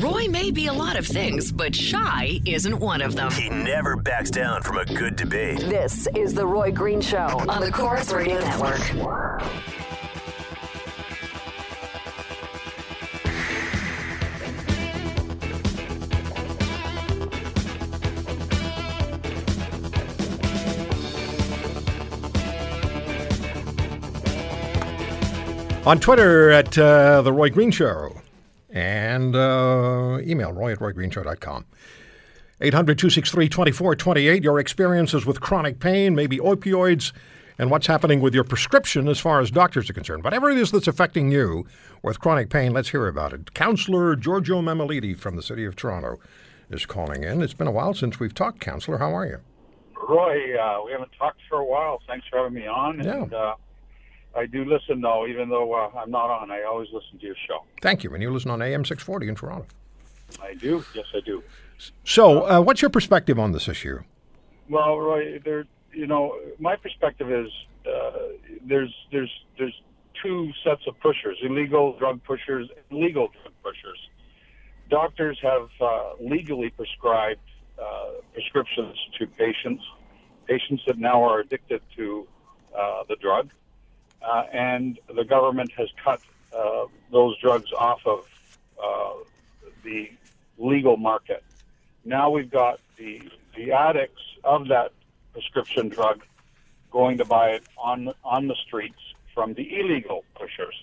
Roy may be a lot of things, but shy isn't one of them. He never backs down from a good debate. This is The Roy Green Show on the Corus Radio Network. On Twitter at uh, The Roy Green Show and uh, email roy at roygreenshow.com. 800 263 2428. Your experiences with chronic pain, maybe opioids, and what's happening with your prescription as far as doctors are concerned. Whatever it is that's affecting you with chronic pain, let's hear about it. Counselor Giorgio Mammoliti from the City of Toronto is calling in. It's been a while since we've talked, Counselor. How are you? Roy, uh, we haven't talked for a while. Thanks for having me on. Yeah. And uh, I do listen, though, even though uh, I'm not on. I always listen to your show. Thank you. And you listen on AM 640 in Toronto. I do. Yes, I do. So, uh, what's your perspective on this issue? Well, Roy, there. You know, my perspective is uh, there's there's there's two sets of pushers: illegal drug pushers, and legal drug pushers. Doctors have uh, legally prescribed uh, prescriptions to patients, patients that now are addicted to uh, the drug, uh, and the government has cut uh, those drugs off of uh, the legal market. Now we've got the the addicts of that prescription drug going to buy it on on the streets from the illegal pushers,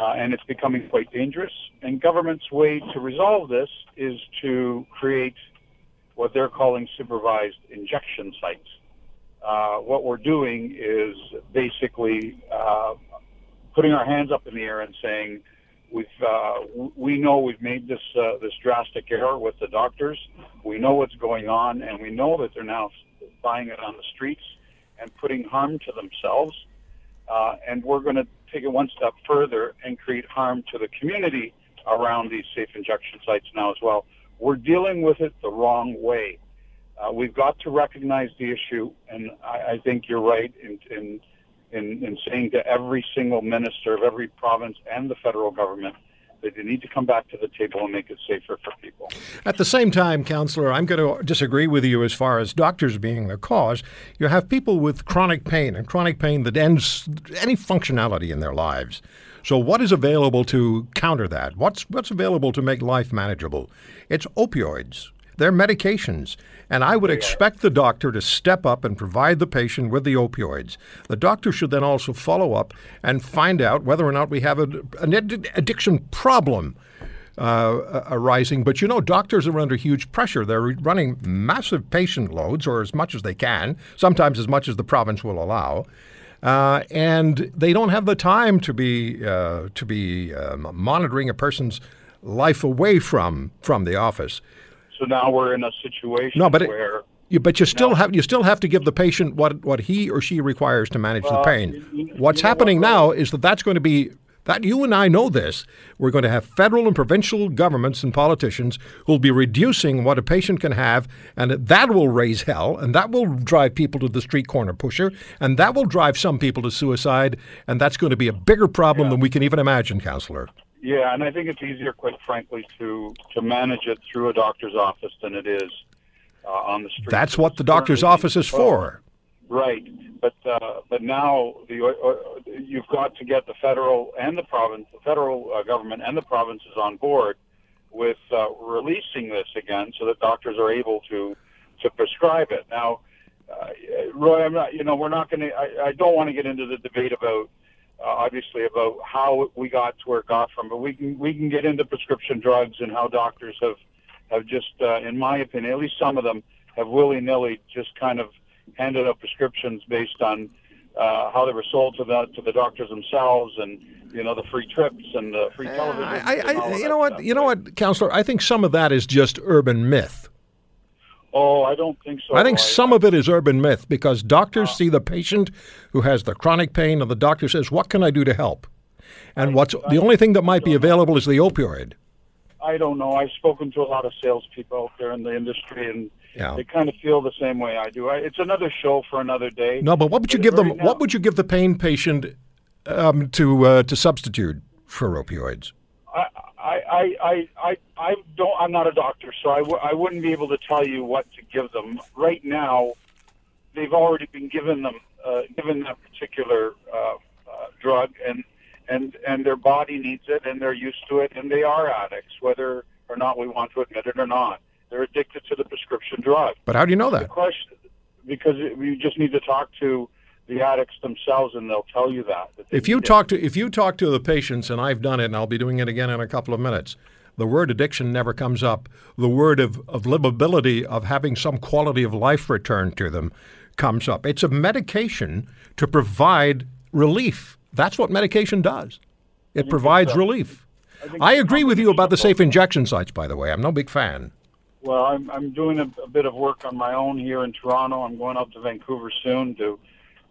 uh, and it's becoming quite dangerous. And government's way to resolve this is to create what they're calling supervised injection sites. Uh, what we're doing is basically uh, putting our hands up in the air and saying, we've uh, we know we've made this uh, this drastic error with the doctors. We know what's going on, and we know that they're now buying it on the streets and putting harm to themselves. Uh, and we're going to take it one step further and create harm to the community around these safe injection sites now as well. We're dealing with it the wrong way. Uh, we've got to recognize the issue, and I, I think you're right in, in in, in saying to every single minister of every province and the federal government that they need to come back to the table and make it safer for people. At the same time, Counselor, I'm going to disagree with you as far as doctors being the cause. You have people with chronic pain and chronic pain that ends any functionality in their lives. So, what is available to counter that? What's, what's available to make life manageable? It's opioids. They're medications. And I would expect the doctor to step up and provide the patient with the opioids. The doctor should then also follow up and find out whether or not we have a, an ad- addiction problem uh, arising. But you know, doctors are under huge pressure. They're running massive patient loads, or as much as they can, sometimes as much as the province will allow. Uh, and they don't have the time to be uh, to be um, monitoring a person's life away from from the office. So now we're in a situation No, but it- where You, but you still have you still have to give the patient what, what he or she requires to manage the pain. you- you- What's happening what, now is that that's going to be that you and I know this. We're going to have federal and provincial governments and politicians who will be reducing what a patient can have, and that will raise hell, and that will drive people to the street corner pusher, and that will drive some people to suicide, and that's going to be a bigger problem than we can even imagine, counselor. Yeah, and I think it's easier, quite frankly, to to manage it through a doctor's office than it is uh, on the street. That's what the doctor's office is uh, for. Right, but uh, but now the uh, you've got to get the federal and the province, the federal uh, government and the provinces on board with uh, releasing this again, so that doctors are able to to prescribe it. Now, uh, Roy, I'm not. You know, we're not going to. I, I don't want to get into the debate about. Uh, obviously, about how we got to where it got from, but we can we can get into prescription drugs and how doctors have have just, uh, in my opinion, at least some of them have willy nilly just kind of handed out prescriptions based on uh, how they were sold to the to the doctors themselves, and you know the free trips and the free television. I, all I, you know what, stuff, you know what, counselor. I think some of that is just urban myth. Oh, I don't think so. I think some of it is urban myth because doctors Uh. see the patient who has the chronic pain, and the doctor says, "What can I do to help?" And what's the only thing that might be available is the opioid. I don't know. I've spoken to a lot of salespeople out there in the industry, and Yeah. they kind of feel the same way I do. I, it's another show for another day. No, but what would you But give them? now- What would you give the pain patient um, to uh, to substitute for opioids? I, I, I, I, don't. I'm not a doctor, so I, w- I wouldn't be able to tell you what to give them. Right now, they've already been given them uh, given that particular uh, uh, drug, and and and their body needs it, and they're used to it, and they are addicts, whether or not we want to admit it or not. They're addicted to the prescription drug. But how do you know that? The question, because we just need to talk to the addicts themselves, and they'll tell you that. that If you talk to if you talk to the patients, and I've done it, and I'll be doing it again in a couple of minutes. The word addiction never comes up. The word of, of livability, of having some quality of life returned to them, comes up. It's a medication to provide relief. That's what medication does. It provides relief. think I agree with you about the safe injection sites, by the way. I'm no big fan. Well, I'm I'm doing a, a bit of work on my own here in Toronto. I'm going up to Vancouver soon to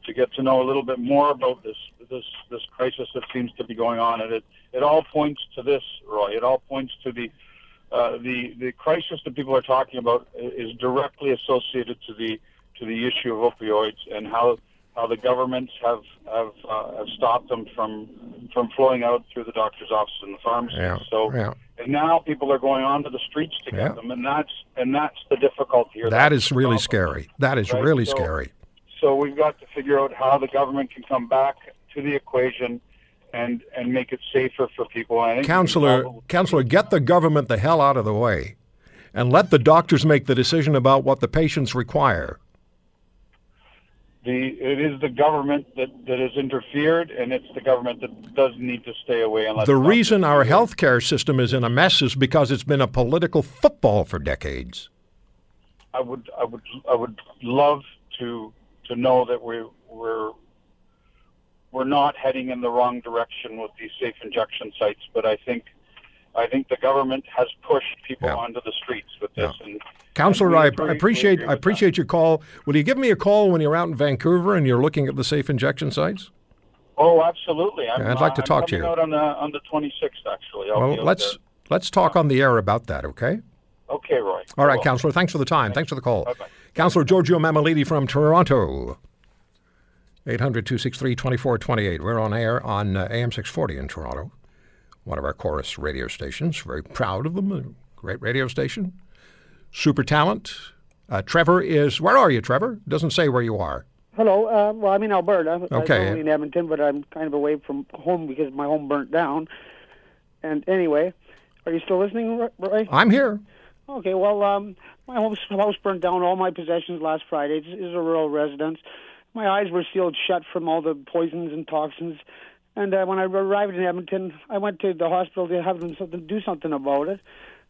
to get to know a little bit more about this this this crisis that seems to be going on, and it it all points to this, Roy. It all points to the uh, the the crisis that people are talking about is directly associated to the to the issue of opioids and how how the governments have have uh, have stopped them from from flowing out through the doctor's office and the pharmacy. Yeah, So yeah. and now people are going onto the streets to get Yeah. them, and that's and that's the difficulty here. That That's is really problem. scary. That is Right, really so- scary. So we've got to figure out how the government can come back to the equation and and make it safer for people. I Counselor, probably- counselor, get the government the hell out of the way, and let the doctors make the decision about what the patients require. the it is the government that that has interfered, and it's the government that does need to stay away let The reason our do it. healthcare system is in a mess is because it's been a political football for decades. I would I would I would love to to know that we we're we're not heading in the wrong direction with these safe injection sites, but I think I think the government has pushed people Yeah. onto the streets with this. And Counselor, and we I, agree- I appreciate I with appreciate your call. Will you give me a call when you're out in Vancouver and you're looking at the safe injection sites? Oh, absolutely. I'm, Yeah, I'd like to uh, I'm talk to coming you. Out on the on the 26th, actually. I'll Well, let's there. let's talk on the air about that, okay? Okay, Roy. All right, Well, Counselor. Thanks for the time. Thanks for the call. Bye-bye. Counselor Giorgio Mammoliti from Toronto. 800 263 2428. We're on air on uh, AM 640 in Toronto, one of our Corus radio stations. Very proud of them. A great radio station. Super talent. Uh, Trevor is. Where are you, Trevor? Doesn't say where you are. Hello. Uh, well, I'm in Alberta. Okay. I'm in Edmonton, but I'm kind of away from home because my home burnt down. And anyway, are you still listening, Roy? I'm here. Okay. Well, um, my house, burnt down. All my possessions last Friday. It's, it's a rural residence. My eyes were sealed shut from all the poisons and toxins. And uh, when I arrived in Edmonton, I went to the hospital to have them something, do something about it.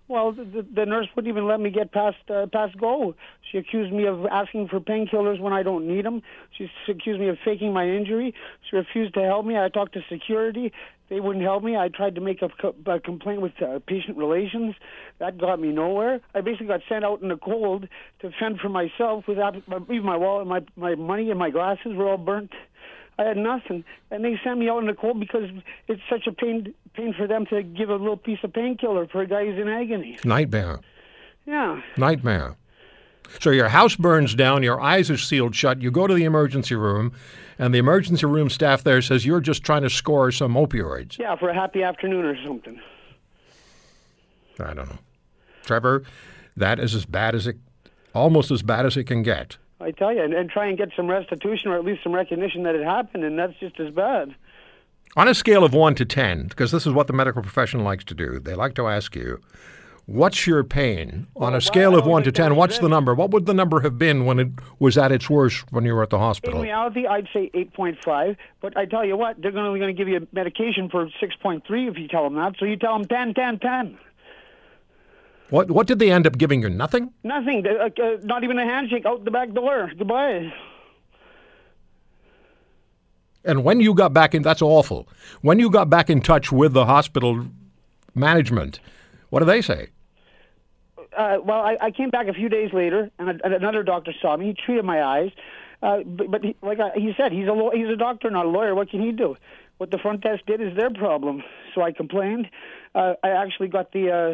Well, the, the, the nurse wouldn't even let me get past uh, past go. She accused me of asking for painkillers when I don't need them. She accused me of faking my injury. She refused to help me. I talked to security. They wouldn't help me. I tried to make a, co- a complaint with uh, patient relations. That got me nowhere. I basically got sent out in the cold to fend for myself without even my wallet, my my money, and my glasses were all burnt. I had nothing, and they sent me out in the cold because it's such a pain pain for them to give a little piece of painkiller for a guy who's in agony. Nightmare. Yeah, Nightmare. So your house burns down, your eyes are sealed shut, you go to the emergency room, and the emergency room staff there says you're just trying to score some opioids. yeah, for a happy afternoon or something. I don't know. Trevor, that is as bad as it, almost as bad as it can get. I tell you, and, and try and get some restitution or at least some recognition that it happened, and that's just as bad. On a scale of 1 to 10, because this is what the medical profession likes to do, they like to ask you, what's your pain? On a scale of 1 to 10, what's the number? What would the number have been when it was at its worst when you were at the hospital? In reality, I'd say 8.5, but I tell you what, they're only going to give you medication for 6.3 if you tell them that. So you tell them 10, 10, 10. What what did they end up giving you? Nothing? Nothing. Uh, uh, not even a handshake out the back door. Goodbye. And when you got back in, that's awful. When you got back in touch with the hospital management, what do they say? Uh, well, I, I came back a few days later, and, a, and another doctor saw me. He treated my eyes, uh, but, but he, like I, he said, he's a law- he's a doctor, not a lawyer. What can he do? What the front desk did is their problem. So I complained. Uh, I actually got the. Uh,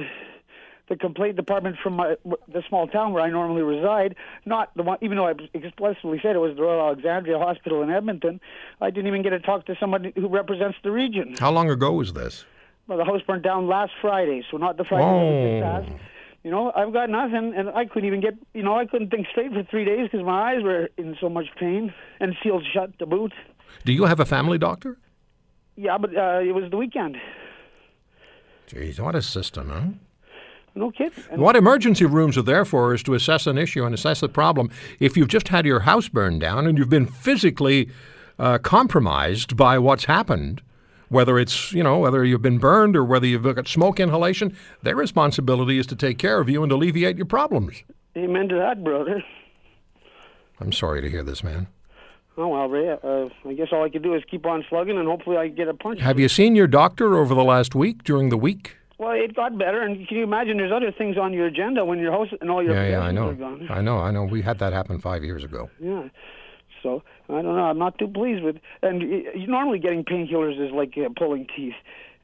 the complaint department from my, the small town where I normally reside, not the one, even though I explicitly said it was the Royal Alexandria Hospital in Edmonton, I didn't even get to talk to somebody who represents the region. How long ago was this? Well, the house burned down last Friday, so not the Friday that just Oh. passed. You know, I've got nothing, and I couldn't even get, you know, I couldn't think straight for three days because my eyes were in so much pain and sealed shut to boot. Do you have a family doctor? Yeah, but uh, it was the weekend. Jeez, what a system, huh? No kid. And What emergency rooms are there for is to assess an issue and assess the problem. If you've just had your house burned down and you've been physically uh, compromised by what's happened, whether it's, you know, whether you've been burned or whether you've got smoke inhalation, their responsibility is to take care of you and alleviate your problems. Amen to that, brother. I'm sorry to hear this, man. Oh well, Ray. Uh, I guess all I can do is keep on slugging, and hopefully I get a punch. Have you seen your doctor over the last week, during the week? Well, it got better, and can you imagine? There's other things on your agenda when your house and all your Yeah, yeah, I know. I know, I know. We had that happen five years ago. Yeah. So I don't know. I'm not too pleased with. And y- normally getting painkillers is like uh, pulling teeth,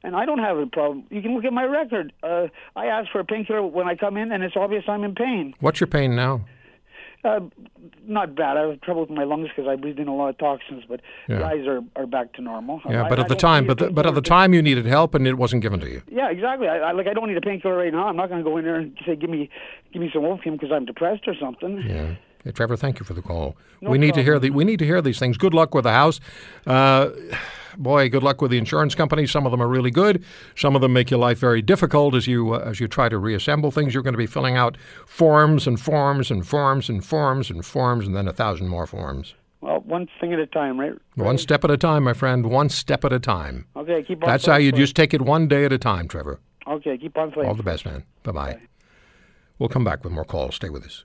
and I don't have a problem. You can look at my record. Uh, I ask for a painkiller when I come in, and it's obvious I'm in pain. What's your pain now? Uh, not bad. I have trouble with my lungs because I breathed in a lot of toxins, but the eyes are, are back to normal. Yeah, I- but I at the time, but the, but at the time you needed help and it wasn't given to you. Yeah, exactly. I, I like. I don't need a painkiller right now. I'm not going to go in there and say, "Give me, give me some opium" because I'm depressed or something. Yeah. Hey, Trevor, thank you for the call. No we need to hear the we need to hear these things. Good luck with the house. Uh, boy, good luck with the insurance companies. Some of them are really good. Some of them make your life very difficult as you uh, as you try to reassemble things. You're going to be filling out forms and forms and forms and forms and forms and then a thousand more forms. Well, one thing at a time, right? One step at a time, my friend. One step at a time. Okay, keep on. That's how you just take it one day at a time, Trevor. Okay, keep on fighting. All the best, man. Bye bye. We'll come back with more calls. Stay with us.